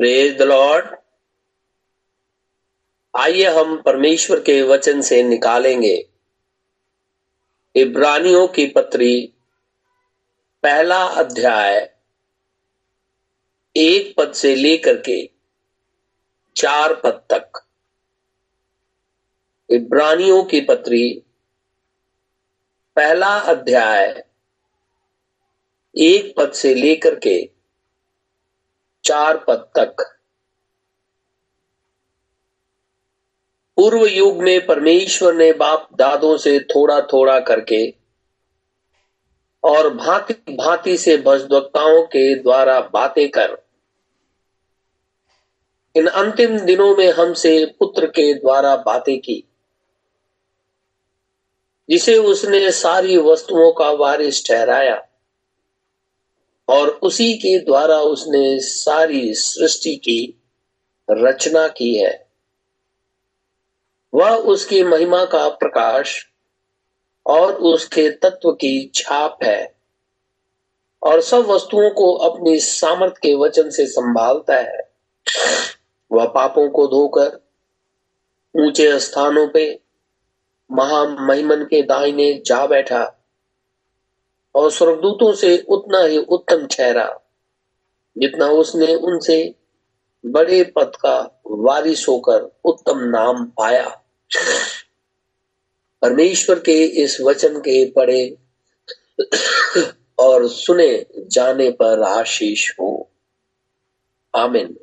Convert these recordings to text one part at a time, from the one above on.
Praise the Lord आइए हम परमेश्वर के वचन से निकालेंगे। इब्रानियों की पत्री, पहला अध्याय, एक पद से लेकर के चार पद तक। इब्रानियों की पत्री, पहला अध्याय, एक पद से लेकर के चार पद तक। पूर्व युग में परमेश्वर ने बाप दादों से थोड़ा थोड़ा करके और भांति भांति से भजवक्ताओं के द्वारा बातें कर। इन अंतिम दिनों में हमसे पुत्र के द्वारा बातें की, जिसे उसने सारी वस्तुओं का वारिस ठहराया। और उसी के द्वारा उसने सारी सृष्टि की रचना की है। वह उसकी महिमा का प्रकाश और उसके तत्व की छाप है और सब वस्तुओं को अपनी सामर्थ के वचन से संभालता है। वह पापों को धोकर ऊँचे स्थानों पे महामहिमन के दाहिने जा बैठा। और स्वर्गदूतों से उतना ही उत्तम ठहरा जितना उसने उनसे बड़े पद का वारिस होकर उत्तम नाम पाया। परमेश्वर के इस वचन के पढ़े और सुने जाने पर आशीष हो। आमिन।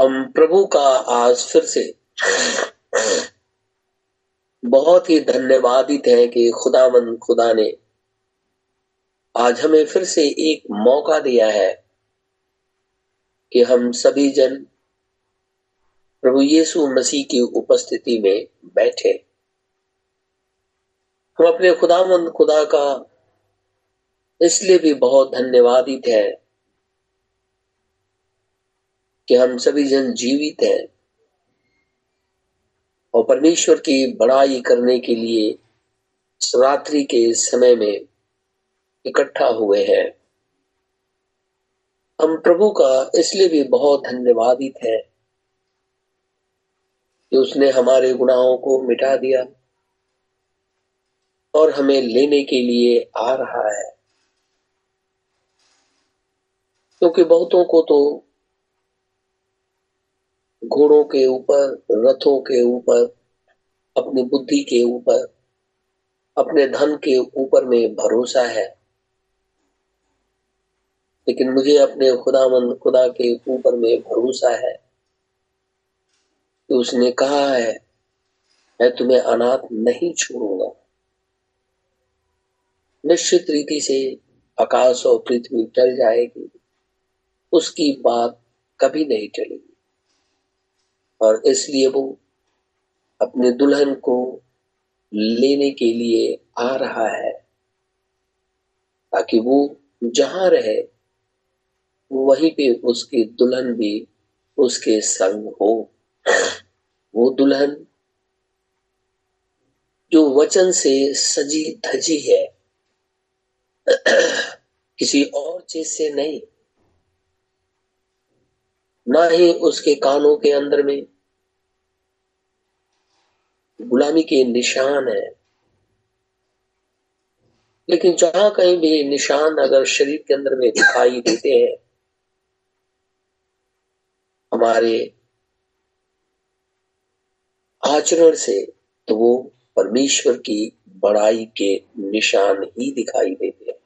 हम प्रभु का आज फिर से बहुत ही धन्यवादित है कि खुदावन खुदा ने आज हमें फिर से एक मौका दिया है कि हम सभी जन प्रभु यीशु मसीह की उपस्थिति में बैठे। हम अपने खुदावंद खुदा का इसलिए भी बहुत धन्यवादित है कि हम सभी जन जीवित हैं। और परमेश्वर की बड़ाई करने के लिए रात्रि के समय में इकट्ठा हुए हैं। हम प्रभु का इसलिए भी बहुत धन्यवादित है कि उसने हमारे गुनाहों को मिटा दिया और हमें लेने के लिए आ रहा है। क्योंकि बहुतों को तो घोड़ों के ऊपर, रथों के ऊपर, अपनी बुद्धि के ऊपर, अपने धन के ऊपर में भरोसा है। लेकिन मुझे अपने खुदा खुदामंद खुदा के ऊपर में भरोसा है। कि उसने कहा है, मैं तुम्हें अनाथ नहीं छोड़ूँगा। निश्चित रीति से आकाश और पृथ्वी टल जाएगी। उसकी बात कभी नहीं टलेगी। और इसलिए वो अपने दुल्हन को लेने के लिए आ रहा है, ताकि वो जहाँ रहे, वहीं पे उसकी दुल्हन भी उसके संग हो। वो दुल्हन जो वचन से सजी धजी है, किसी और चीज़ से नहीं, ना ही उसके कानों के अंदर में गुलामी के निशान है। लेकिन जहाँ कहीं भी निशान अगर शरीर के अंदर में दिखाई देते हैं, हमारे आचरण से तो वो परमेश्वर की बड़ाई के निशान ही दिखाई देते हैं।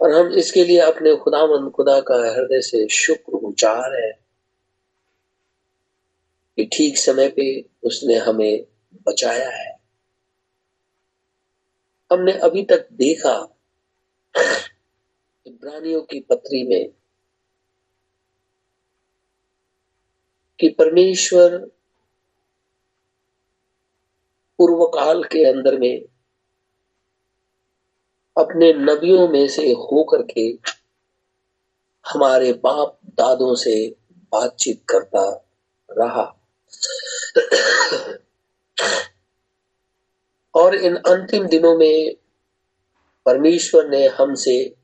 और हम इसके लिए अपने खुदामंद खुदा का हृदय से शुक्र गुजार है। कि ठीक समय पे उसने हमें बचाया है। हमने अभी तक देखा इब्रानियों की पत्री में कि परमेश्वर पूर्व काल के अंदर में अपने नबियों में से होकर के हमारे बाप दादों से बातचीत करता रहा। और इन अंतिम दिनों में परमेश्वर ने हमसे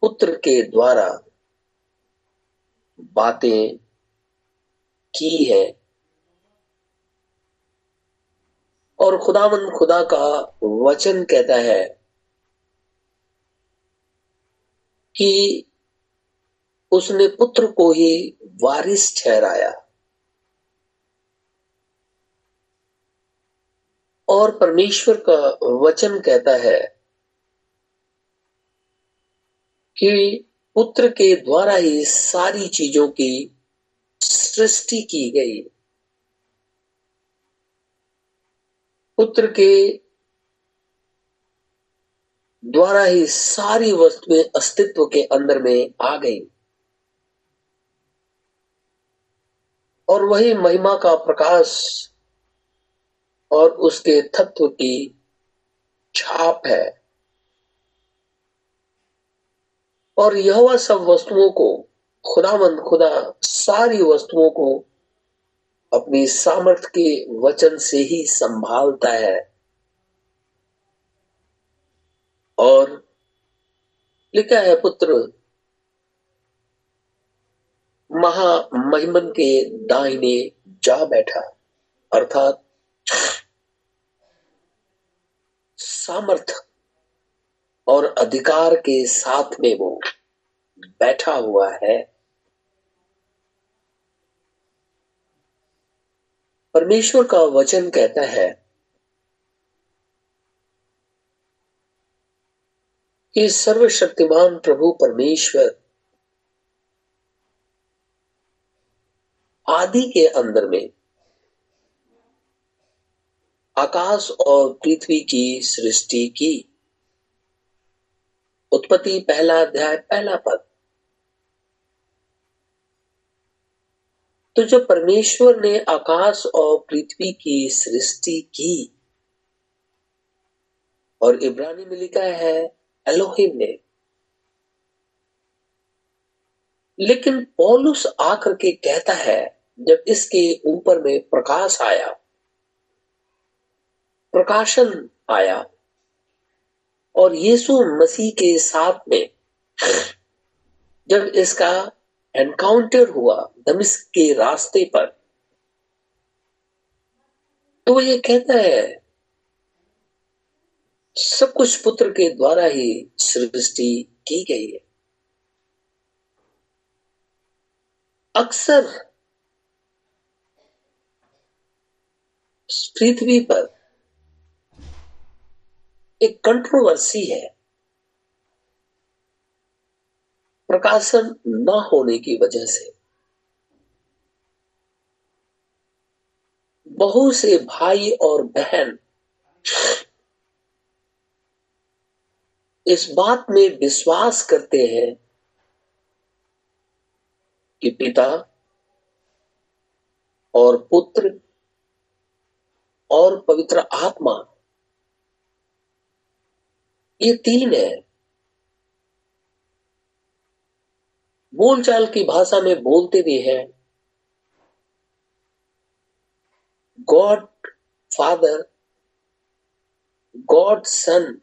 पुत्र के द्वारा बातें की है। और खुदामंद खुदा का वचन कहता है कि उसने पुत्र को ही वारिस ठहराया। और परमेश्वर का वचन कहता है कि पुत्र के द्वारा ही सारी चीज़ों की सृष्टि की गई। पुत्र के द्वारा ही सारी वस्तुएँ अस्तित्व के अंदर में आ गई। और वही महिमा का प्रकाश और उसके तत्व की छाप है। और यह सब वस्तुओं को, खुदामंद खुदा, सारी वस्तुओं को अपनी सामर्थ्य के वचन से ही संभालता है। और लिखा है पुत्र, महामहिमन के दाहिने जा बैठा, अर्थात सामर्थ और अधिकार के साथ में वो बैठा हुआ है। परमेश्वर का वचन कहता है कि सर्वशक्तिमान प्रभु परमेश्वर आदि के अंदर में आकाश और पृथ्वी की सृष्टि की। उत्पत्ति पहला अध्याय, पहला पद। तो जब परमेश्वर ने आकाश और पृथ्वी की सृष्टि की, और इब्रानी में लिखा है, एलोहिम ने। लेकिन पौलुस आकर के कहता है, जब इसके ऊपर में प्रकाश आया प्रकाशन आया और यीशु मसीह के साथ में जब इसका एनकाउंटर हुआ दमिश्क के रास्ते पर तो ये कहता है, सब कुछ पुत्र के द्वारा ही सृष्टि की गई है। अक्सर पृथ्वी पर एक कंट्रोवर्सी है। प्रकाशन न होने की वजह से। बहुत से भाई और बहन। इस बात में विश्वास करते हैं कि पिता और पुत्र और पवित्र आत्मा ये तीन है। बोलचाल की भाषा में बोलते भी हैं। गॉड फादर गॉड सन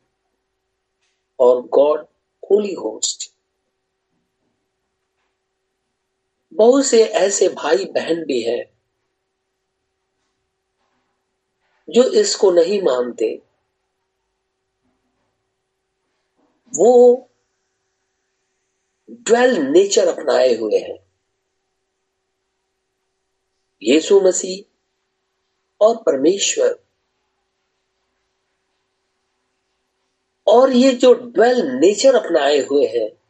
और गॉड होली होस्ट बहुत से ऐसे भाई बहन भी हैं जो इसको नहीं मानते। वो ड्वेल नेचर अपनाए हुए हैं। यीशु मसीह और परमेश्वर। और ये जो ड्वेल नेचर अपनाए हुए हैं,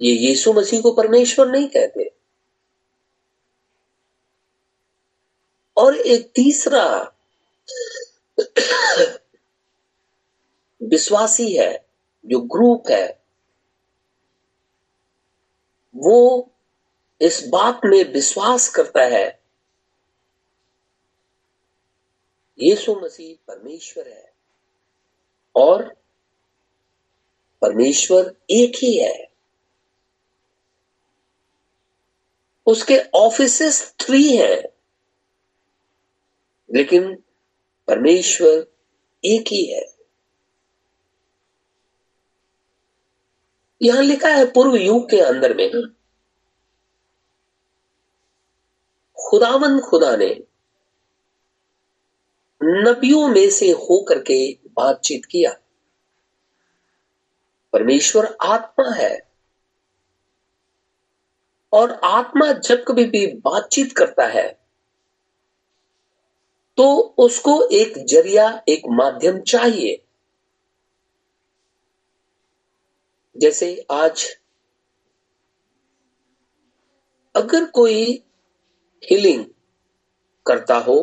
ये यीशु मसीह को परमेश्वर नहीं कहते। और एक तीसरा विश्वासी है, जो ग्रुप है, वो इस बात में विश्वास करता है, यीशु मसीह परमेश्वर है, और परमेश्वर एक ही है। उसके ऑफिसेस थ्री हैं, लेकिन परमेश्वर एक ही है। यहाँ लिखा है पूर्व युग के अंदर में। खुदावन खुदा ने नबियों में से होकर के बातचीत किया। परमेश्वर आत्मा है। और आत्मा जब कभी भी बातचीत करता है तो उसको एक ज़रिया, एक माध्यम चाहिए। जैसे आज, अगर कोई हीलिंग करता हो,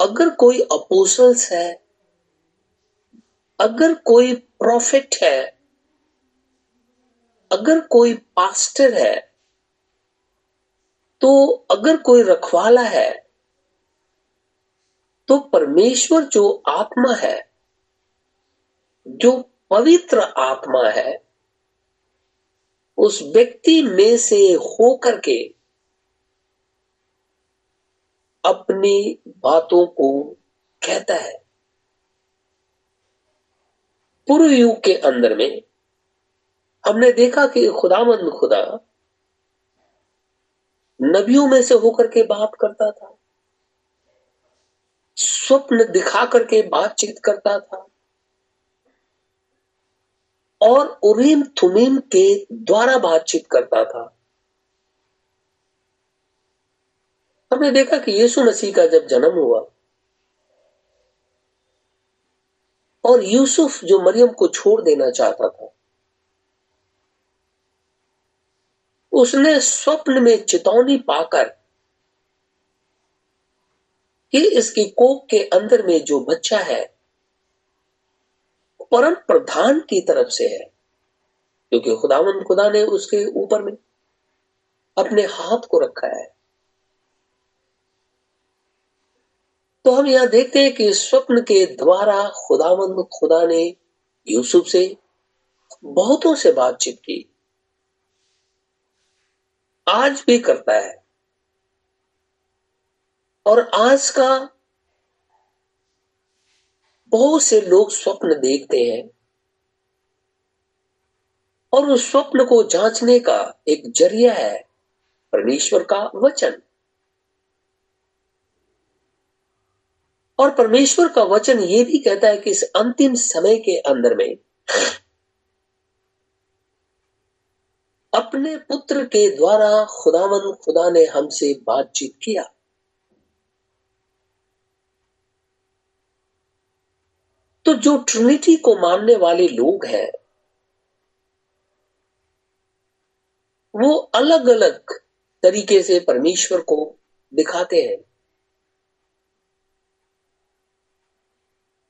अगर कोई अपोसल्स है, अगर कोई प्रॉफिट है, अगर कोई पास्टर है तो अगर कोई रखवाला है तो परमेश्वर जो आत्मा है, जो पवित्र आत्मा है, उस व्यक्ति में से होकर के अपनी बातों को कहता है। पूर्व युग के अंदर में हमने देखा कि खुदामंद खुदा नबियों में से होकर के बात करता था, स्वप्न दिखा करके बातचीत करता था। और उरीम थुमीम के द्वारा बातचीत करता था। हमने देखा कि यीशु मसीह का जब जन्म हुआ, और यूसुफ जो मरियम को छोड़ देना चाहता था, उसने स्वप्न में चेतावनी पाकर कि इसकी कोक के अंदर में जो बच्चा है परम प्रधान की तरफ़ से है, क्योंकि खुदावन खुदा ने उसके ऊपर में अपने हाथ को रखा है। तो हम यहाँ देखते हैं कि स्वप्न के द्वारा खुदावंद खुदा ने यूसुफ से बहुतों से बातचीत की। आज भी करता है। और आज का बहुत से लोग स्वप्न देखते हैं। और उस स्वप्न को जांचने का एक ज़रिया है परमेश्वर का वचन। और परमेश्वर का वचन यह भी कहता है कि इस अंतिम समय के अंदर में अपने पुत्र के द्वारा खुदावन खुदा ने हमसे बातचीत किया। तो जो ट्रिनिटी को मानने वाले लोग हैं, वो अलग अलग तरीके से परमेश्वर को दिखाते हैं।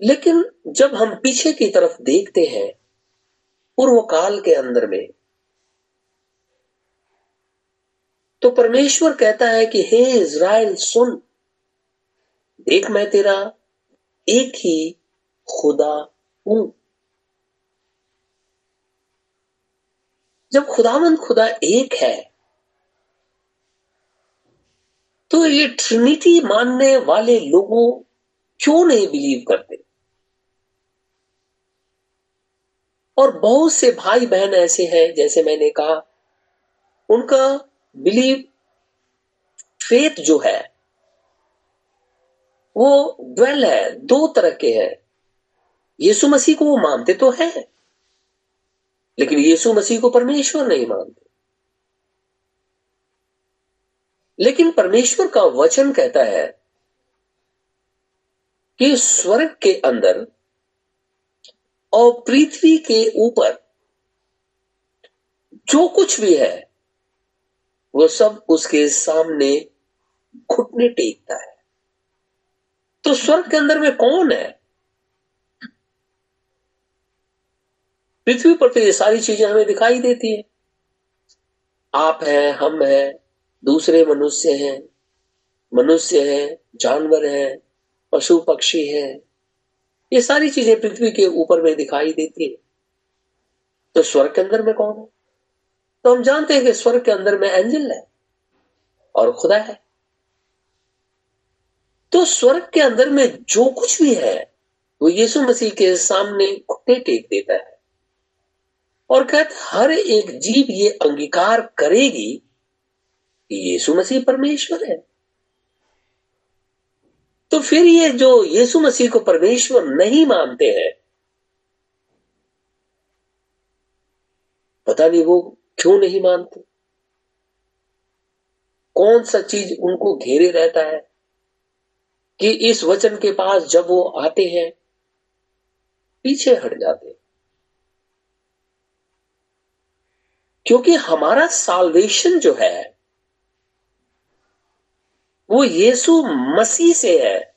लेकिन जब हम पीछे की तरफ़ देखते हैं, पूर्व काल के अंदर में तो परमेश्वर कहता है कि, हे इज़राइल, सुन, देख मैं तेरा एक ही खुदा हूँ। जब खुदावंद खुदा एक है तो ये ट्रिनिटी मानने वाले लोगों क्यों नहीं बिलीव करते? और बहुत से भाई बहन ऐसे हैं, जैसे मैंने कहा, उनका बिलीव फेथ जो है, वो ड्वेल है, दो तरह के हैं। यीशु मसीह को वो मानते तो हैं, लेकिन यीशु मसीह को परमेश्वर नहीं मानते। लेकिन परमेश्वर का वचन कहता है कि स्वर्ग के अंदर और पृथ्वी के ऊपर जो कुछ भी है, वो सब उसके सामने घुटने टेकता है। तो स्वर्ग के अंदर में कौन है? पृथ्वी पर तो ये सारी चीज़ें हमें दिखाई देती है। आप हैं, हम हैं, दूसरे मनुष्य हैं। मनुष्य हैं, जानवर हैं, पशु पक्षी हैं। ये सारी चीज़ें पृथ्वी के ऊपर में दिखाई देती है। तो स्वर्ग के अंदर में कौन है? तो हम जानते हैं कि स्वर्ग के अंदर में एंजल है और खुदा है। तो स्वर्ग के अंदर में जो कुछ भी है, वो यीशु मसीह के सामने घुटने टेक देता है। और कहते, हर एक जीव ये अंगीकार करेगी कि यीशु मसीह परमेश्वर है। तो फिर ये जो यीशु मसीह को परमेश्वर नहीं मानते हैं, पता नहीं वो क्यों नहीं मानते? कौन सा चीज़ उनको घेरे रहता है कि इस वचन के पास जब वो आते हैं, पीछे हट जाते क्योंकि हमारा साल्वेशन जो है, वो यीशु मसीह से है।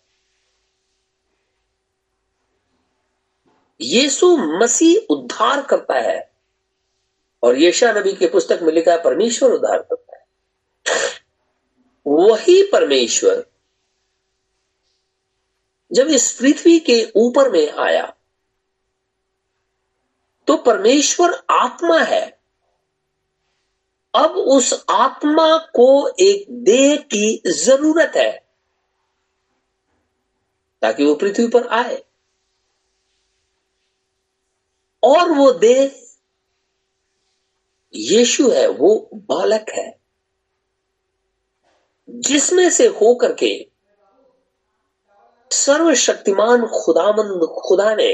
यीशु मसीह उद्धार करता है और यशा नबी की पुस्तक में लिखा है, परमेश्वर उद्धार करता है। वही परमेश्वर जब इस पृथ्वी के ऊपर में आया तो परमेश्वर आत्मा है। अब उस आत्मा को एक देह की ज़रूरत है ताकि वो पृथ्वी पर आए। और वो देह यीशु है, वो बालक है, जिसमें से होकर के सर्वशक्तिमान खुदामंद खुदा ने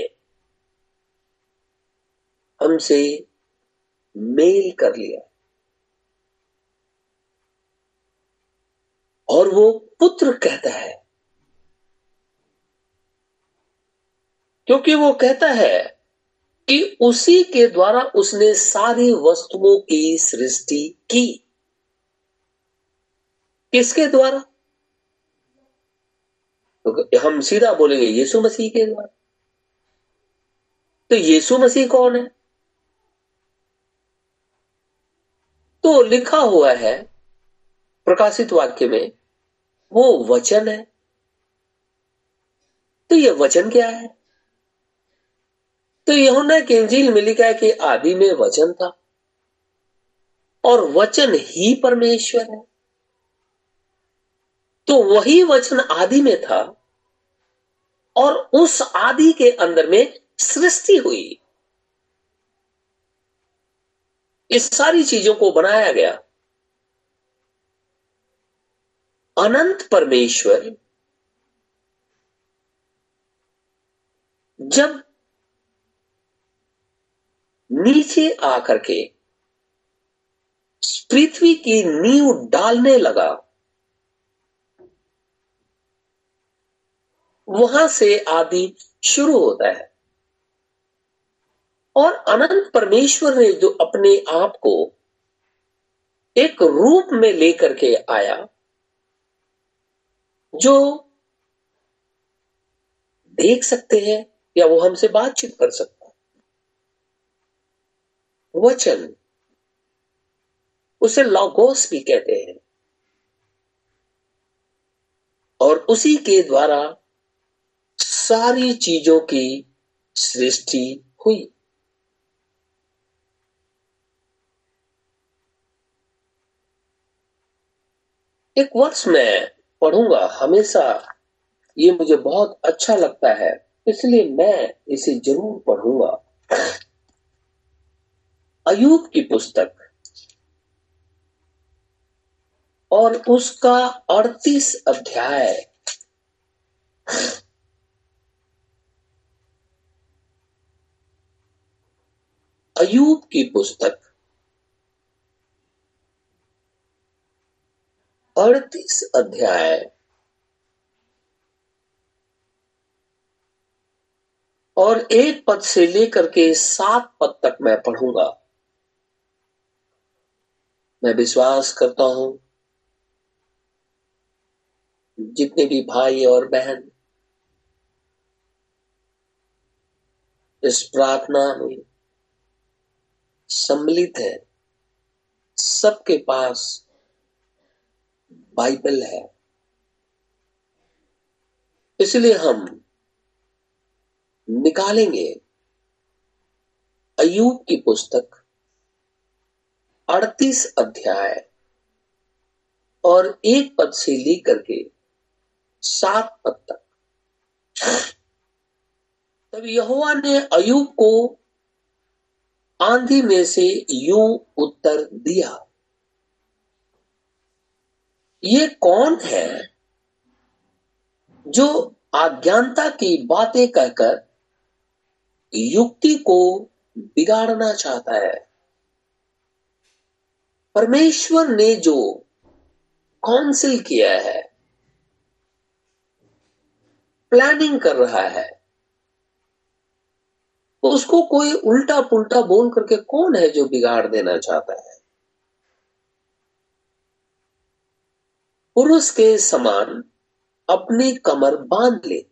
हमसे मेल कर लिया। और वो पुत्र कहता है। क्योंकि वो कहता है कि उसी के द्वारा उसने सारी वस्तुओं की सृष्टि की। किसके द्वारा? तो हम सीधा बोलेंगे, यीशु मसीह के द्वारा। तो यीशु मसीह कौन है? तो लिखा हुआ है, प्रकाशित वाक्य में वो वचन है। तो ये वचन क्या है? तो यहुना के इंजील में लिखा है कि आदि में वचन था। और वचन ही परमेश्वर है। तो वही वचन आदि में था और उस आदि के अंदर में सृष्टि हुई। इस सारी चीज़ों को बनाया गया। अनंत परमेश्वर, जब नीचे आकर के पृथ्वी की नींव डालने लगा, वहाँ से आदि शुरू होता है। और अनंत परमेश्वर ने जो अपने आप को एक रूप में लेकर के आया जो देख सकते हैं या वो हमसे बातचीत कर सकता है। वचन, उसे लॉगोस भी कहते हैं। और उसी के द्वारा सारी चीज़ों की सृष्टि हुई। एक वर्ष मैं पढ़ूँगा, हमेशा ये मुझे बहुत अच्छा लगता है, इसलिए मैं इसे ज़रूर पढ़ूँगा। अयूब की पुस्तक। और उसका अड़तीस अध्याय। अयूब की पुस्तक। अड़तीस अध्याय। और एक पद से लेकर के सात पद तक मैं पढ़ूँगा। मैं विश्वास करता हूँ, जितने भी भाई और बहन इस प्रार्थना में सम्मिलित है, सबके पास बाइबल है। इसलिए हम निकालेंगे अयूब की पुस्तक, अड़तीस अध्याय, और एक पद से लेकर के सात पद तक। तब यहोवा ने अयूब को आंधी में से यू उत्तर दिया। ये कौन है जो अज्ञानता की बातें कहकर युक्ति को बिगाड़ना चाहता है? परमेश्वर ने जो काउंसिल किया है, प्लानिंग कर रहा है तो उसको कोई उल्टा पुल्टा बोल करके कौन है जो बिगाड़ देना चाहता है? पुरुष के समान अपनी कमर बाँध ले।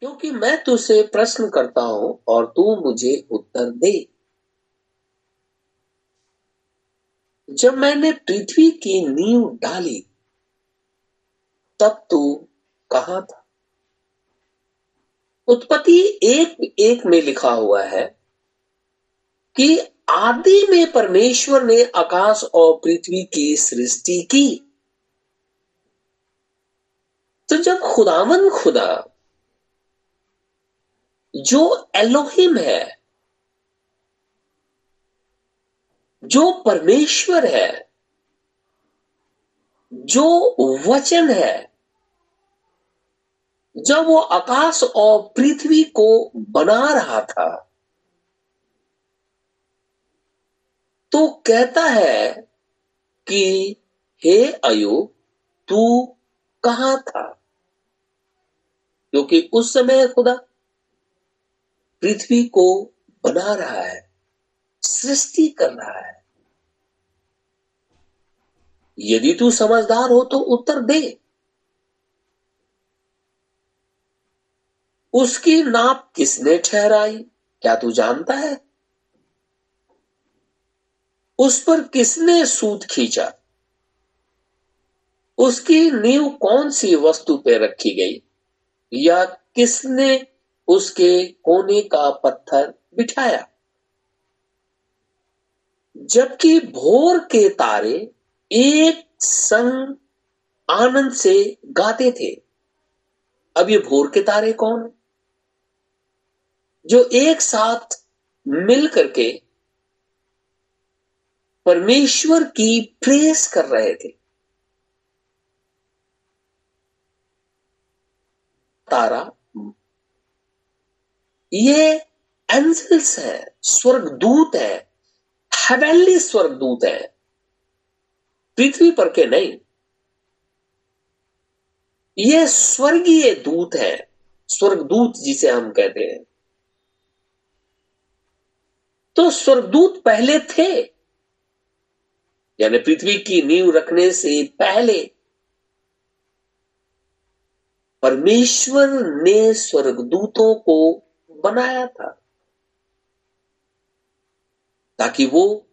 क्योंकि मैं तुझसे प्रश्न करता हूँ और तू मुझे उत्तर दे। जब मैंने पृथ्वी की नींव डाली, तब तू कहा था? उत्पत्ति एक एक में लिखा हुआ है कि आदि में परमेश्वर ने आकाश और पृथ्वी की सृष्टि की। तो जब खुदावन खुदा, जो एलोहिम है, जो परमेश्वर है, जो वचन है, जब वो आकाश और पृथ्वी को बना रहा था तो कहता है कि, हे अयो तू कहा था? क्योंकि उस समय खुदा। पृथ्वी को बना रहा है, सृष्टि कर रहा है। यदि तू समझदार हो तो उत्तर दे। उसकी नाप किसने ठहराई? क्या तू जानता है? उस पर किसने सूत खींचा? उसकी नींव कौन सी वस्तु पे रखी गई? या किसने उसके कोने का पत्थर बिठाया? जबकि भोर के तारे एक संग आनंद से गाते थे। अब ये भोर के तारे कौन? जो एक साथ मिल करके परमेश्वर की प्रेस कर रहे थे। तारा, ये एंजल्स है, स्वर्गदूत है हेवेनली स्वर्गदूत है, पृथ्वी पर के नहीं। ये स्वर्गीय दूत है, स्वर्गदूत जिसे हम कहते हैं। तो स्वर्गदूत पहले थे यानी पृथ्वी की नींव रखने से पहले परमेश्वर ने स्वर्गदूतों को बनाया था ताकि वो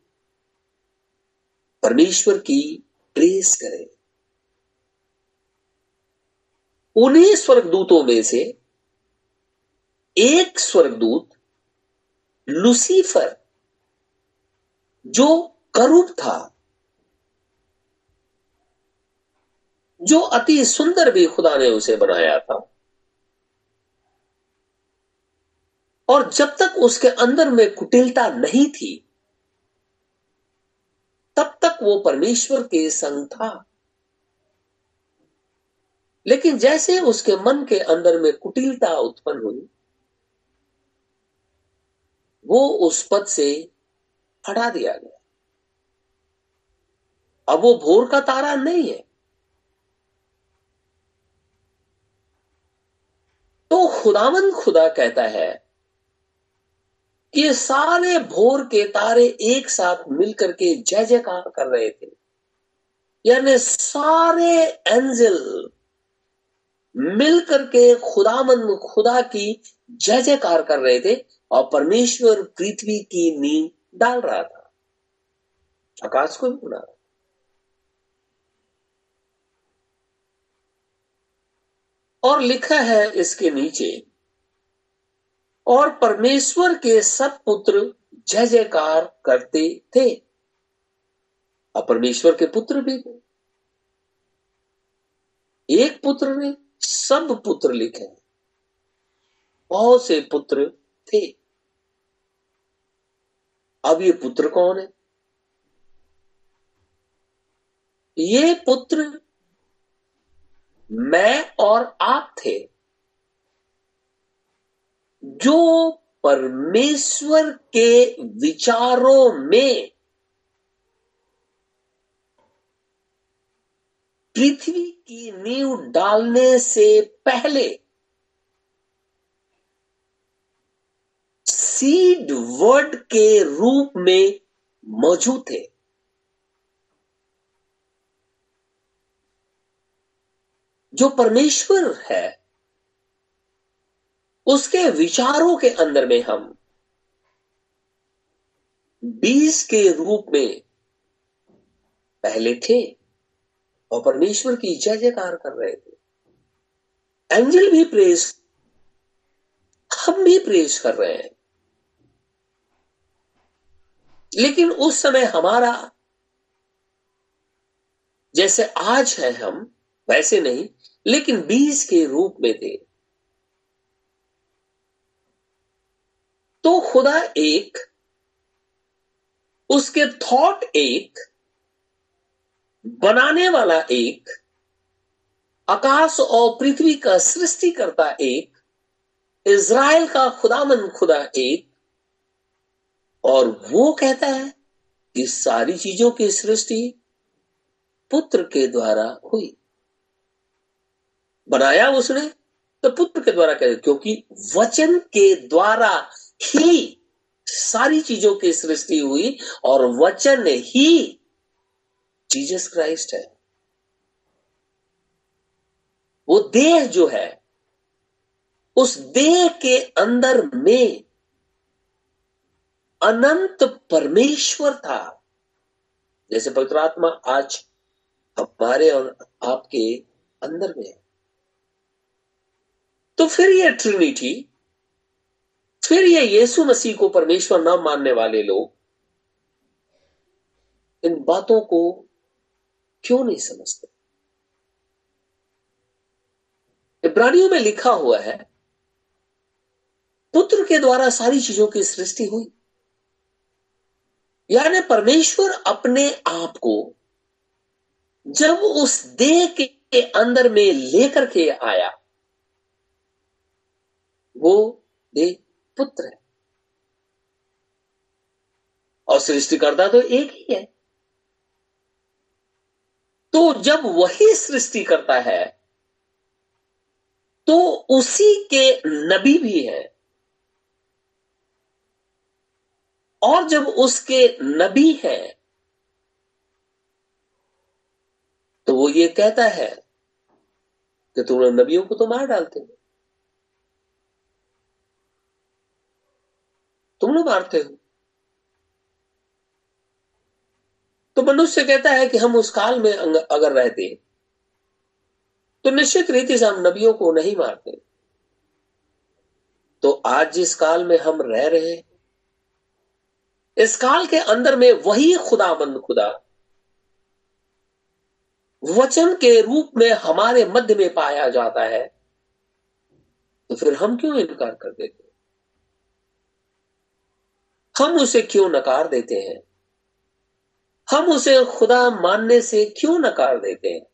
परमेश्वर की प्रेस करें। उन्हीं स्वर्गदूतों में से एक स्वर्गदूत, लुसीफर, जो करूप था। जो अति सुंदर भी खुदा ने उसे बनाया था। और जब तक उसके अंदर में कुटिलता नहीं थी, तब तक वो परमेश्वर के संग था। लेकिन जैसे उसके मन के अंदर में कुटिलता उत्पन्न हुई, वो उस पद से हटा दिया गया। अब वो भोर का तारा नहीं है। खुदावन खुदा कहता है कि सारे भोर के तारे एक साथ मिलकर के जय जयकार कर रहे थे। यानी सारे एंजल मिलकर के खुदामंद खुदा की जय जयकार कर रहे थे और परमेश्वर पृथ्वी की नींव डाल रहा था। आकाश को भी बना रहा और लिखा है इसके नीचे, और परमेश्वर के सब पुत्र जय जयकार करते थे। और परमेश्वर के पुत्र भी थे। एक पुत्र ने सब पुत्र लिखे बहुत से पुत्र थे। अब ये पुत्र कौन है? ये पुत्र मैं और आप थे। जो परमेश्वर के विचारों में पृथ्वी की नींव डालने से पहले सीड वर्ड के रूप में मौजूद थे। जो परमेश्वर है, उसके विचारों के अंदर में हम बीज के रूप में पहले थे और परमेश्वर की जय जयकार कर रहे थे। एंजल भी प्रेस, हम भी प्रेस कर रहे हैं। लेकिन उस समय हमारा, जैसे आज है हम, वैसे नहीं लेकिन बीज के रूप में थे। तो खुदा एक, उसके थॉट एक, बनाने वाला एक, आकाश और पृथ्वी का सृष्टि करता एक, इज़राइल का खुदामन खुदा एक, और वो कहता है कि सारी चीज़ों की सृष्टि पुत्र के द्वारा हुई। बनाया उसने तो पुत्र के द्वारा कहते क्योंकि वचन के द्वारा ही सारी चीज़ों की सृष्टि हुई और वचन ही जीसस क्राइस्ट है। वो देह जो है, उस देह के अंदर में अनंत परमेश्वर था। जैसे पवित्र आत्मा आज हमारे और आपके अंदर में तो फिर ये ट्रिनिटी, फिर ये यीशु मसीह को परमेश्वर न मानने वाले लोग इन बातों को क्यों नहीं समझते? इब्रानियों में लिखा हुआ है, पुत्र के द्वारा सारी चीज़ों की सृष्टि हुई। यानी परमेश्वर अपने आप को जब उस देह के अंदर में लेकर के आया वो देह पुत्र है। और सृष्टिकर्ता तो एक ही है। तो जब वही सृष्टि करता है तो उसी के नबी भी है। और जब उसके नबी है तो वो ये कहता है कि तुम नबियों को तो मार डालते हो। तुम लोग मारते हो। तो मनुष्य कहता है कि हम उस काल में अगर रहते तो निश्चित रीति से हम नबियों को नहीं मारते। तो आज जिस काल में हम रह रहे इस काल के अंदर में वही खुदाबंद खुदा, वचन के रूप में हमारे मध्य में पाया जाता है तो फिर हम क्यों इनकार कर देते हम उसे क्यों नकार देते हैं? हम उसे खुदा मानने से क्यों नकार देते हैं?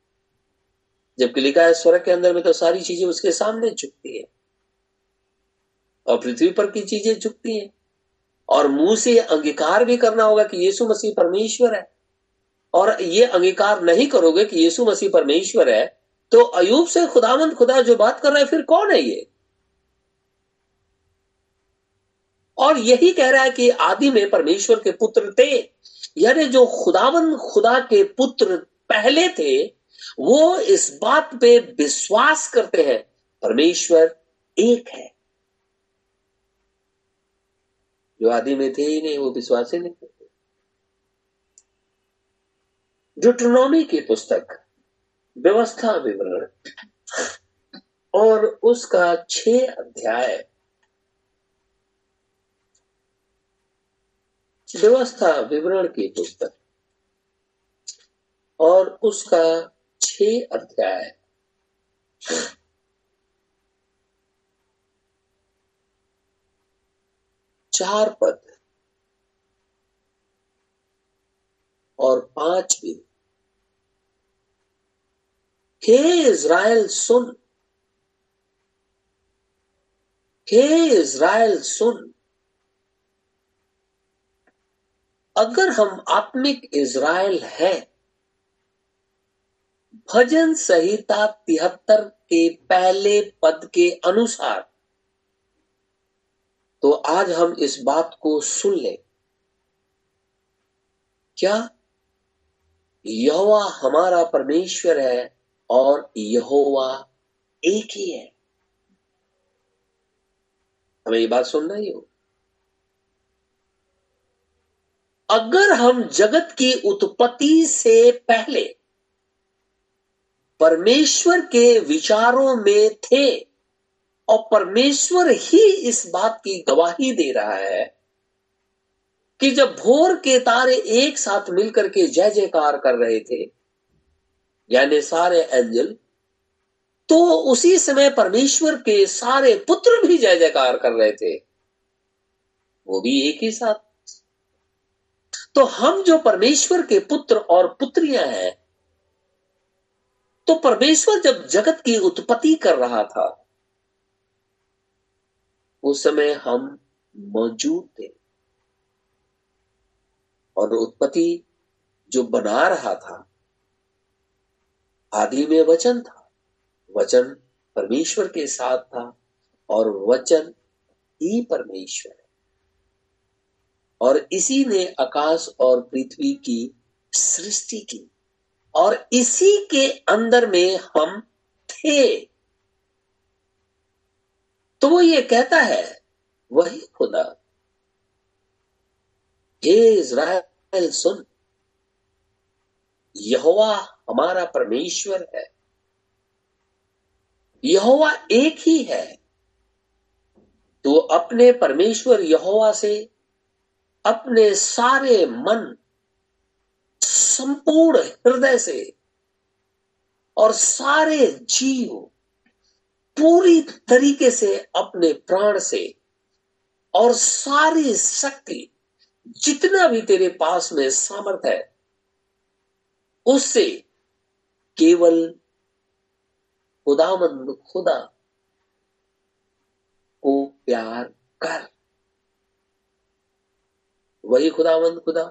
जबकि लिखा है, स्वर्ग के अंदर में तो सारी चीज़ें उसके सामने झुकती है। और पृथ्वी पर की चीज़ें झुकती हैं। और मुँह से अंगीकार भी करना होगा कि यीशु मसीह परमेश्वर है। और ये अंगीकार नहीं करोगे कि यीशु मसीह परमेश्वर है तो अयूब से खुदावंद खुदा जो बात कर रहा है, फिर कौन है ये? और यही कह रहा है कि आदि में परमेश्वर के पुत्र थे, यानी जो खुदावन खुदा के पुत्र पहले थे, वो इस बात पे विश्वास करते हैं, परमेश्वर एक है। जो आदि में थे ही नहीं, वो विश्वास ही नहीं करते जुट्रोनॉमी की पुस्तक, व्यवस्था विवरण, और उसका छह अध्याय व्यवस्था विवरण की पुस्तक। और उसका छ अध्याय। चार पद। और पाँच भी। हे इज़राइल, सुन। हे इज़राइल, सुन। अगर हम आत्मिक इज़राइल हैं, भजन संहिता तिहत्तर के पहले पद के अनुसार तो आज हम इस बात को सुन ले। क्या यहोवा हमारा परमेश्वर है और यहोवा एक ही है? हमें ये बात सुन रही हो अगर हम जगत की उत्पत्ति से पहले परमेश्वर के विचारों में थे और परमेश्वर ही इस बात की गवाही दे रहा है कि जब भोर के तारे एक साथ मिलकर के जय जयकार कर रहे थे, यानी सारे एंजल तो उसी समय परमेश्वर के सारे पुत्र भी जय जयकार कर रहे थे। वो भी एक ही साथ तो हम जो परमेश्वर के पुत्र और पुत्रियाँ हैं तो परमेश्वर जब जगत की उत्पत्ति कर रहा था, उस समय हम मौजूद थे। और उत्पत्ति जो बना रहा था, आदि में वचन था। वचन परमेश्वर के साथ था और वचन ही परमेश्वर है। और इसी ने आकाश और पृथ्वी की सृष्टि की। और इसी के अंदर में हम थे। तो वो ये कहता है, वही खुदा। हे इज़राइल, सुन। यहोवा हमारा परमेश्वर है। यहोवा एक ही है। तो अपने परमेश्वर यहोवा से अपने सारे मन संपूर्ण हृदय से और सारे जीव पूरी तरीके से अपने प्राण से और सारी शक्ति जितना भी तेरे पास में सामर्थ है, उससे केवल खुदामंद खुदा को प्यार कर। वही खुदामंद खुदा।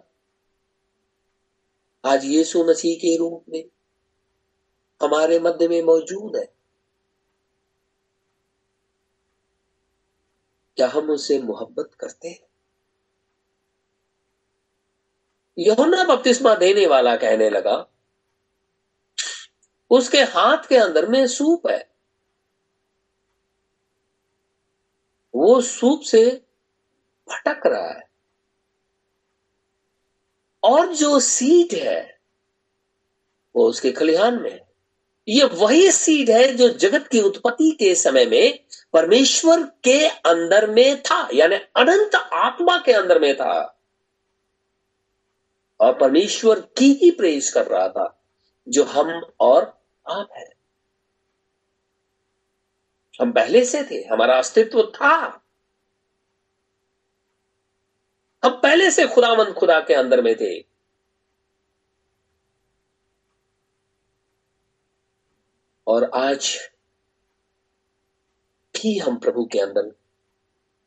आज यीशु मसीह के रूप में हमारे मध्य में मौजूद है। क्या हम उससे मोहब्बत करते हैं? यहुना बपतिस्मा देने वाला कहने लगा, उसके हाथ के अंदर में सूप है। वो सूप से भटक रहा है। और जो सीड है, वो उसके खलिहान में है। ये वही सीड है जो जगत की उत्पत्ति के समय में परमेश्वर के अंदर में था, यानी अनंत आत्मा के अंदर में था। और परमेश्वर की ही प्रेस कर रहा था, जो हम और आप है। हम पहले से थे, हमारा अस्तित्व था। हम पहले से खुदामंद खुदा के अंदर में थे। और आज भी हम प्रभु के अंदर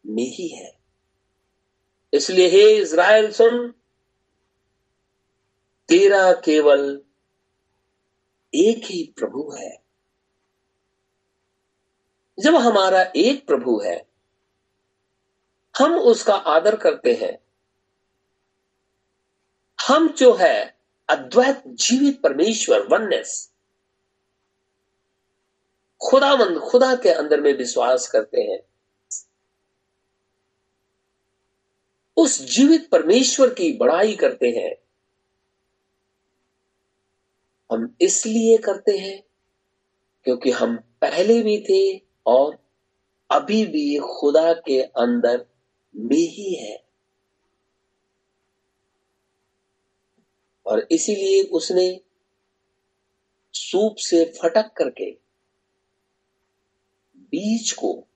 में ही है। इसलिए हे इज़राइल, सुन, तेरा केवल एक ही प्रभु है। जब हमारा एक प्रभु है, हम उसका आदर करते हैं हम जो है अद्वैत जीवित परमेश्वर वननेस खुदामंद खुदा के अंदर में विश्वास करते हैं। उस जीवित परमेश्वर की बड़ाई करते हैं। हम इसलिए करते हैं क्योंकि हम पहले भी थे और अभी भी खुदा के अंदर में ही है। और इसीलिए उसने सूप से फटक करके बीज को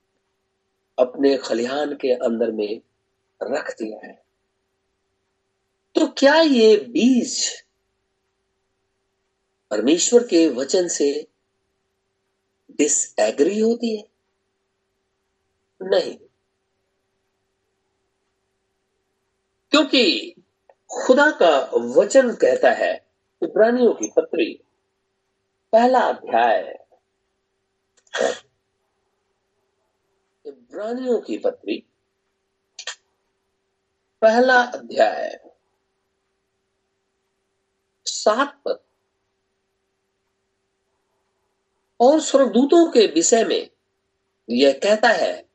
अपने खलिहान के अंदर में रख दिया है। तो क्या ये बीज परमेश्वर के वचन से डिसएग्री होती है? नहीं। क्योंकि खुदा का वचन कहता है, इब्रानियों की पत्री, पहला अध्याय। इब्रानियों की पत्री, पहला अध्याय। सात पद। और स्वर्गदूतों के विषय में यह कहता है,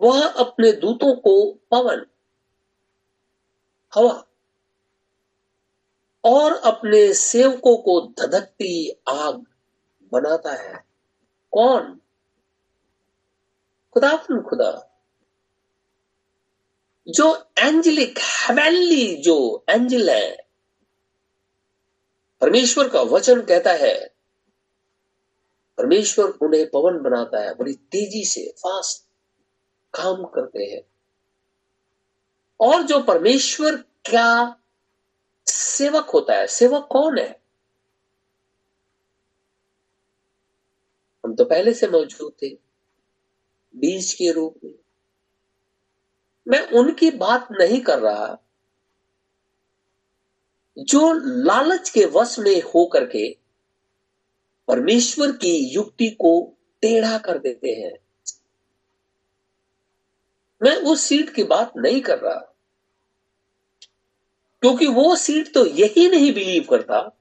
वह अपने दूतों को पवन हवा। और अपने सेवकों को धधकती आग बनाता है। कौन? खुदा खुदा। जो एंजलिक हेवेनली जो एंजल है, परमेश्वर का वचन कहता है, परमेश्वर उन्हें पवन बनाता है, बड़ी तेज़ी से, फास्ट काम करते हैं। और जो परमेश्वर क्या सेवक होता है, सेवक कौन है? हम तो पहले से मौजूद थे, बीज के रूप में। मैं उनकी बात नहीं कर रहा। जो लालच के वश में होकर के परमेश्वर की युक्ति को टेढ़ा कर देते हैं। मैं उस सीट की बात नहीं कर रहा। क्योंकि वो सीट तो यही नहीं बिलीव करता।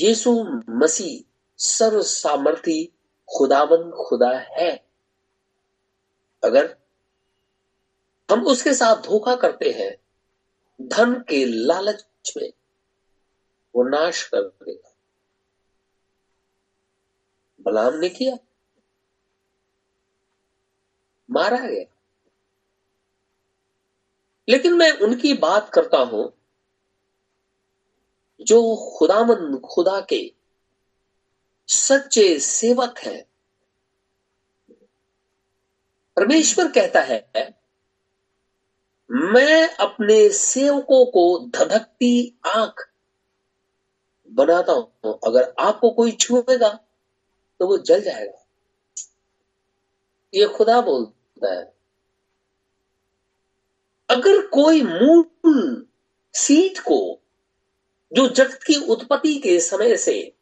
यीशु मसीह सर्व सामर्थी खुदाबंद खुदा है। अगर हम उसके साथ धोखा करते हैं, धन के लालच में वो नाश कर देगा। बलाम ने किया। मारा गया। लेकिन मैं उनकी बात करता हूँ, जो खुदामंद खुदा के सच्चे सेवक हैं। परमेश्वर कहता है, मैं अपने सेवकों को धधकती आँख बनाता हूँ। अगर आपको कोई छुएगा तो वो जल जाएगा। ये खुदा बोलता है। अगर कोई मूल सीट को, जो जगत की उत्पत्ति के समय से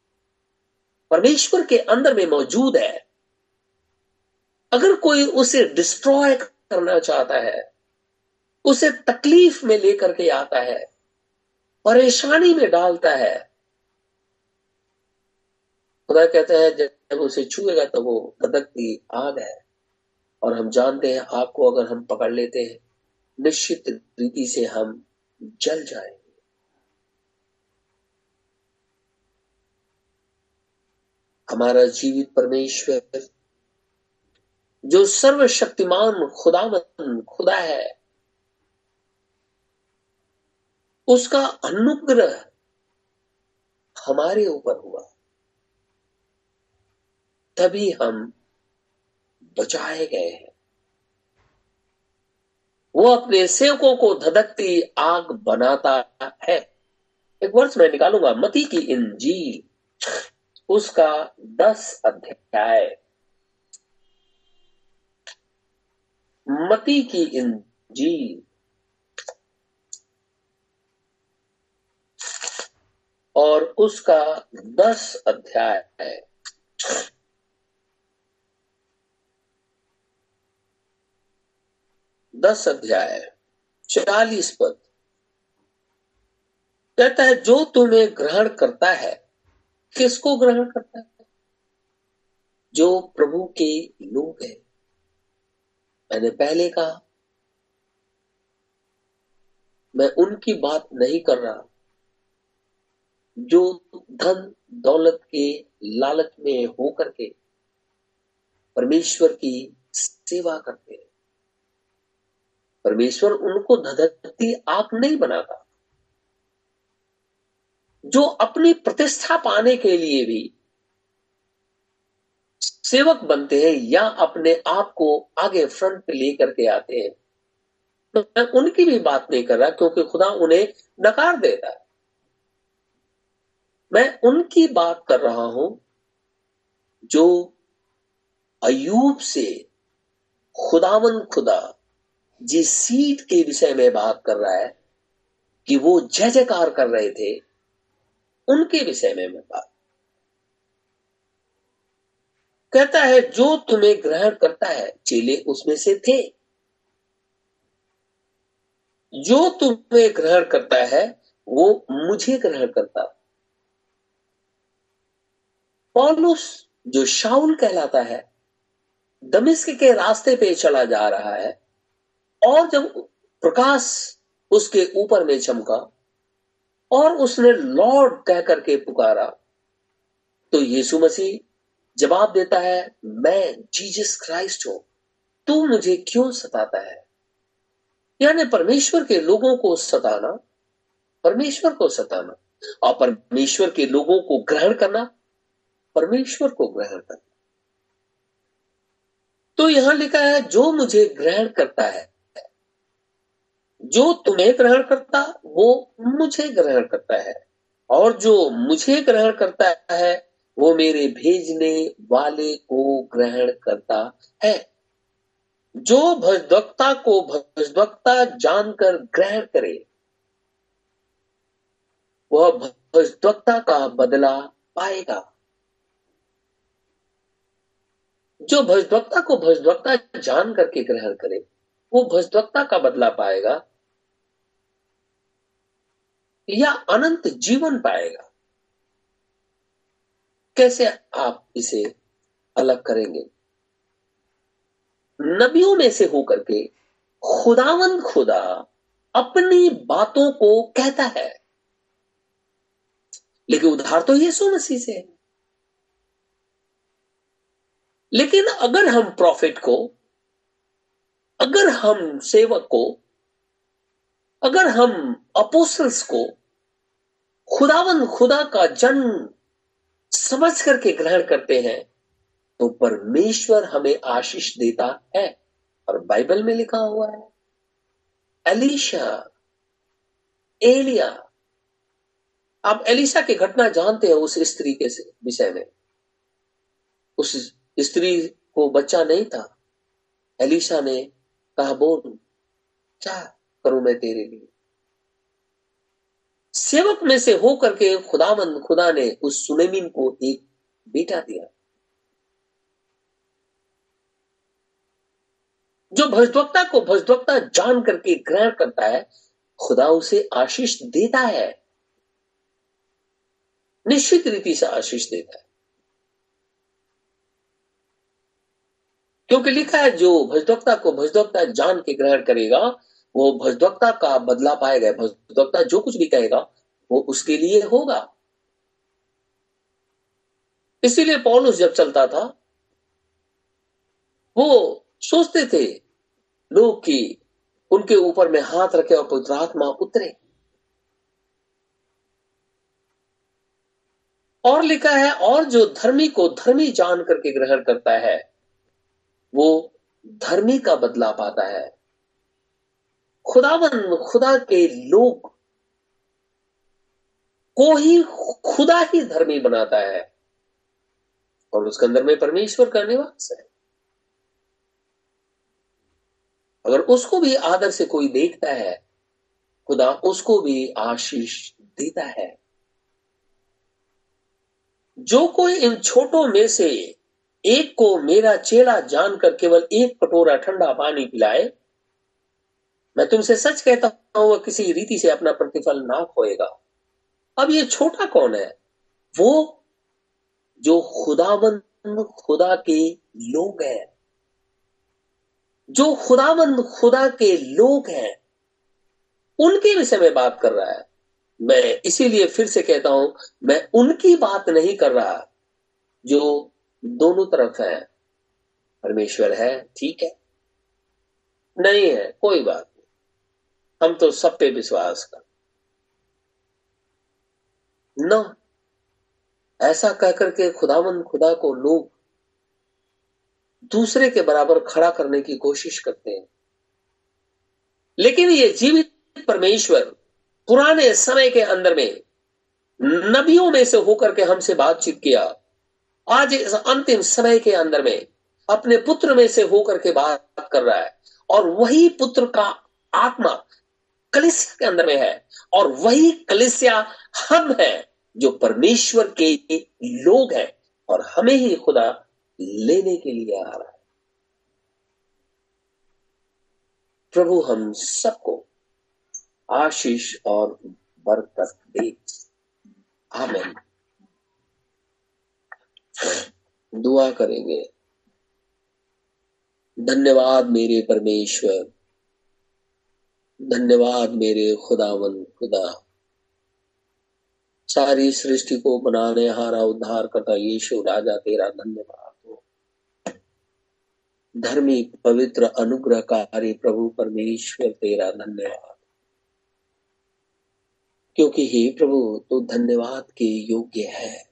परमेश्वर के अंदर में मौजूद है, अगर कोई उसे डिस्ट्रॉय करना चाहता है, उसे तकलीफ़ में लेकर के आता है, परेशानी में डालता है, खुदा कहता है, जब उसे छुएगा तो वो गदक की आग है। और हम जानते हैं, आपको अगर हम पकड़ लेते हैं, निश्चित रीति से हम जल जाएँगे। हमारा जीवित परमेश्वर, जो सर्वशक्तिमान खुदावन, खुदा है, उसका अनुग्रह हमारे ऊपर हुआ। तभी हम बचाए गए हैं। वो अपने सेवकों को धधकती आग बनाता है। एक वर्ष मैं निकालूँगा मती की इंजील। उसका दस अध्याय। मती की इंजील। और उसका दस अध्याय। है दस अध्याय, चालीस पद। कहता है, जो तुम्हें ग्रहण करता है, किसको ग्रहण करता है? जो प्रभु के लोग हैं। मैंने पहले कहा, मैं उनकी बात नहीं कर रहा, जो धन दौलत के लालच में होकर के परमेश्वर की सेवा करते हैं। परमेश्वर उनको धधकती आग नहीं बनाता। जो अपनी प्रतिष्ठा पाने के लिए भी सेवक बनते हैं या अपने आप को आगे फ्रंट पे लेकर के आते हैं। तो मैं उनकी भी बात नहीं कर रहा क्योंकि खुदा उन्हें नकार देता है। मैं उनकी बात कर रहा हूँ जो अयूब से खुदावन खुदा जिस सीट के विषय में बात कर रहा है, कि वो जय जयकार कर रहे थे, उनके विषय में मैं बात कहता है, जो तुम्हें ग्रहण करता है, चेले उसमें से थे। जो तुम्हें ग्रहण करता है, वो मुझे ग्रहण करता। पॉलुस, जो शाउल कहलाता है, दमिश्क के रास्ते पे चला जा रहा है और जब प्रकाश उसके ऊपर में चमका और उसने लॉर्ड कह करके पुकारा तो यीशु मसीह जवाब देता है, मैं जीसस क्राइस्ट हूँ, तू मुझे क्यों सताता है? यानी परमेश्वर के लोगों को सताना, परमेश्वर को सताना, और परमेश्वर के लोगों को ग्रहण करना, परमेश्वर को ग्रहण करना। तो यहाँ लिखा है, जो मुझे ग्रहण करता है जो तुम्हें ग्रहण करता, वो मुझे ग्रहण करता है। और जो मुझे ग्रहण करता है, वो मेरे भेजने वाले को ग्रहण करता है। जो भजदक्ता को भजदक्ता जानकर ग्रहण करे, वह भजदक्ता का बदला पाएगा। जो भजदक्ता को भजदक्ता जान करके ग्रहण करे, वो भजदक्ता का बदला पाएगा। या अनंत जीवन पाएगा। कैसे आप इसे अलग करेंगे? नबियों में से होकर के खुदावंद खुदा अपनी बातों को कहता है। लेकिन उधार तो यीशु मसीह से है। लेकिन अगर हम प्रॉफिट को, अगर हम सेवक को अगर हम अपोसल्स को खुदावन खुदा का जन्म समझ करके ग्रहण करते हैं तो परमेश्वर हमें आशीष देता है। और बाइबल में लिखा हुआ है, एलिशा, एलिया। आप एलिशा की घटना जानते हैं उस स्त्री के विषय में। उस स्त्री को बच्चा नहीं था। एलिशा ने कहा, बोल क्या करूँ मैं तेरे लिए? सेवक में से हो करके खुदामंद, खुदा ने उस सुनेमिन को एक बेटा दिया। जो भजद्वक्ता को भजद्वक्ता जान करके ग्रहण करता है, खुदा उसे आशीष देता है। निश्चित रीति से आशीष देता है। क्योंकि लिखा है, जो भजद्वक्ता को भजद्वक्ता जान के ग्रहण करेगा वो भजद्वक्ता का बदला पाएगा भजद्वक्ता जो कुछ भी कहेगा, वो उसके लिए होगा। इसीलिए पौलुस जब चलता था, वो सोचते थे लोग कि उनके ऊपर में हाथ रखे और पवित्र आत्मा उतरे। और लिखा है, और जो धर्मी को धर्मी जान करके ग्रहण करता है, वो धर्मी का बदला पाता है। खुदावन, खुदा के लोग को ही खुदा ही धर्मी बनाता है। और उसके अंदर में परमेश्वर का निवास है। अगर उसको भी आदर से कोई देखता है, खुदा उसको भी आशीष देता है। जो कोई इन छोटों में से एक को मेरा चेला जानकर केवल एक कटोरा ठंडा पानी पिलाए मैं तुमसे सच कहता हूँ, वह किसी रीति से अपना प्रतिफल ना खोएगा। अब ये छोटा कौन है? वो जो खुदाबंद खुदा के लोग हैं। जो खुदाबंद खुदा के लोग हैं, उनके विषय में बात कर रहा है। मैं इसीलिए फिर से कहता हूँ, मैं उनकी बात नहीं कर रहा, जो दोनों तरफ़ है। परमेश्वर है, ठीक है? नहीं है, कोई बात हम तो सब पे विश्वास कर। न। ऐसा कहकर के खुदावंद खुदा को लोग दूसरे के बराबर खड़ा करने की कोशिश करते हैं। लेकिन ये जीवित परमेश्वर पुराने समय के अंदर में नबियों में से होकर के हमसे बातचीत किया। आज इस अंतिम समय के अंदर में अपने पुत्र में से होकर के बात कर रहा है। और वही पुत्र का आत्मा कलिसिया के अंदर में है। और वही कलिसिया हम है, जो परमेश्वर के लोग हैं और हमें ही खुदा लेने के लिए आ रहा है। प्रभु, हम सबको आशीष और बरकत दे। आमेन। दुआ करेंगे। धन्यवाद मेरे परमेश्वर। धन्यवाद मेरे खुदावन, खुदा। सारी सृष्टि को बनाने, हारा, उद्धार करता यीशु राजा, तेरा धन्यवाद। हो धर्मी, पवित्र, अनुग्रहकारी प्रभु परमेश्वर, तेरा धन्यवाद। क्योंकि हे प्रभु तो धन्यवाद के योग्य है।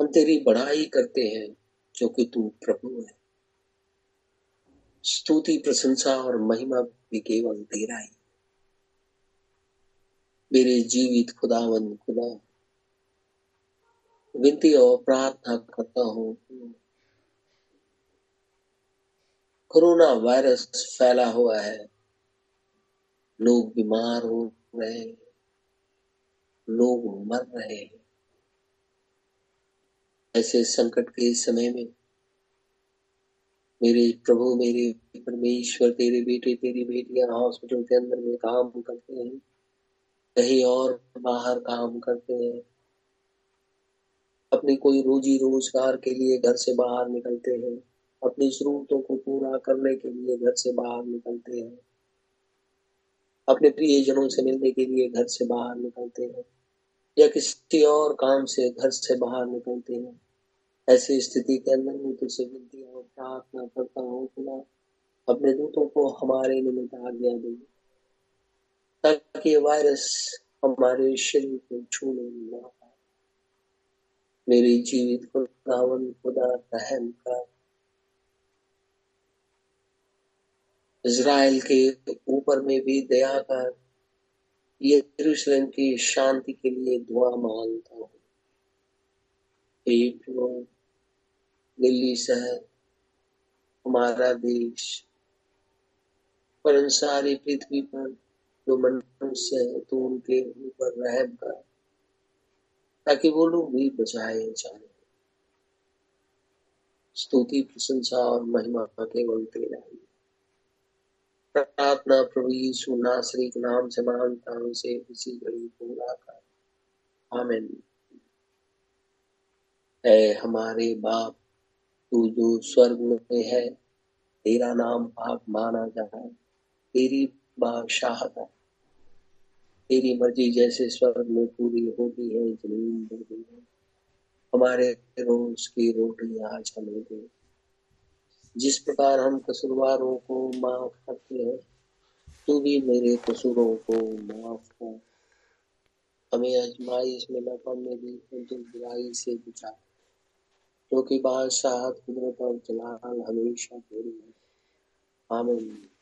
हम तेरी बड़ाई करते हैं क्योंकि तू प्रभु है। स्तुति, प्रशंसा और महिमा भी केवल तेरा ही मेरे जीवित खुदावन, खुदा, विनती और प्रार्थना करता हूँ, कोरोना वायरस फैला हुआ है, लोग बीमार हो रहे हैं, लोग मर रहे हैं। ऐसे संकट के समय में मेरे प्रभु, मेरे परमेश्वर, तेरे बेटे, तेरी बेटियाँ हॉस्पिटल के अंदर में काम करते हैं। कहीं और बाहर काम करते हैं। अपनी कोई रोजी रोज़गार के लिए घर से बाहर निकलते हैं। अपनी जरूरतों को पूरा करने के लिए घर से बाहर निकलते हैं। अपने प्रियजनों से मिलने के लिए घर से बाहर निकलते हैं। या किसी और काम से घर से बाहर निकलते हैं। ऐसी स्थिति के अंदर मैं तुझसे विनती और प्रार्थना करता हूँ खुदा अपने दूतों को हमारे निमित्त आज्ञा दे। ताकि वायरस हमारे शरीर को छूने न पाए। मेरी जीवित को खुदावन, खुदा रहम कर इज़राइल के ऊपर में भी दया कर, यरूशलेम की शांति के लिए दुआ माँगता हूँ। दिल्ली शहर हमारा देश, पर सारी पृथ्वी पर जो मनुष्य है तो उनके ऊपर रहम कर ताकि वो लोग भी बचाए जाए। स्तुति, प्रशंसा और महिमा केवल तेरा ही प्रार्थना प्रभु यीशु नासरी के नाम से माँगता हूँ से इसी घड़ी पूरा कर। आमीन। हमारे बाप तू जो स्वर्ग में है, तेरा नाम पाक माना जाए, तेरी बादशाहत तेरी मर्ज़ी जैसे स्वर्ग में पूरी होती है, ज़मीन भी है। हमारे रोज की रोटी आज हमें दे जिस प्रकार हम कसूरवारों को माफ़ करते हैं, तू भी मेरे कसूरों को माफ़ कर। हमें अजमाइश में न पड़ने दी किंतु बुराई से बचा। क्योंकि बादशाह कुदरत और जलाल हमेशा तेरी है।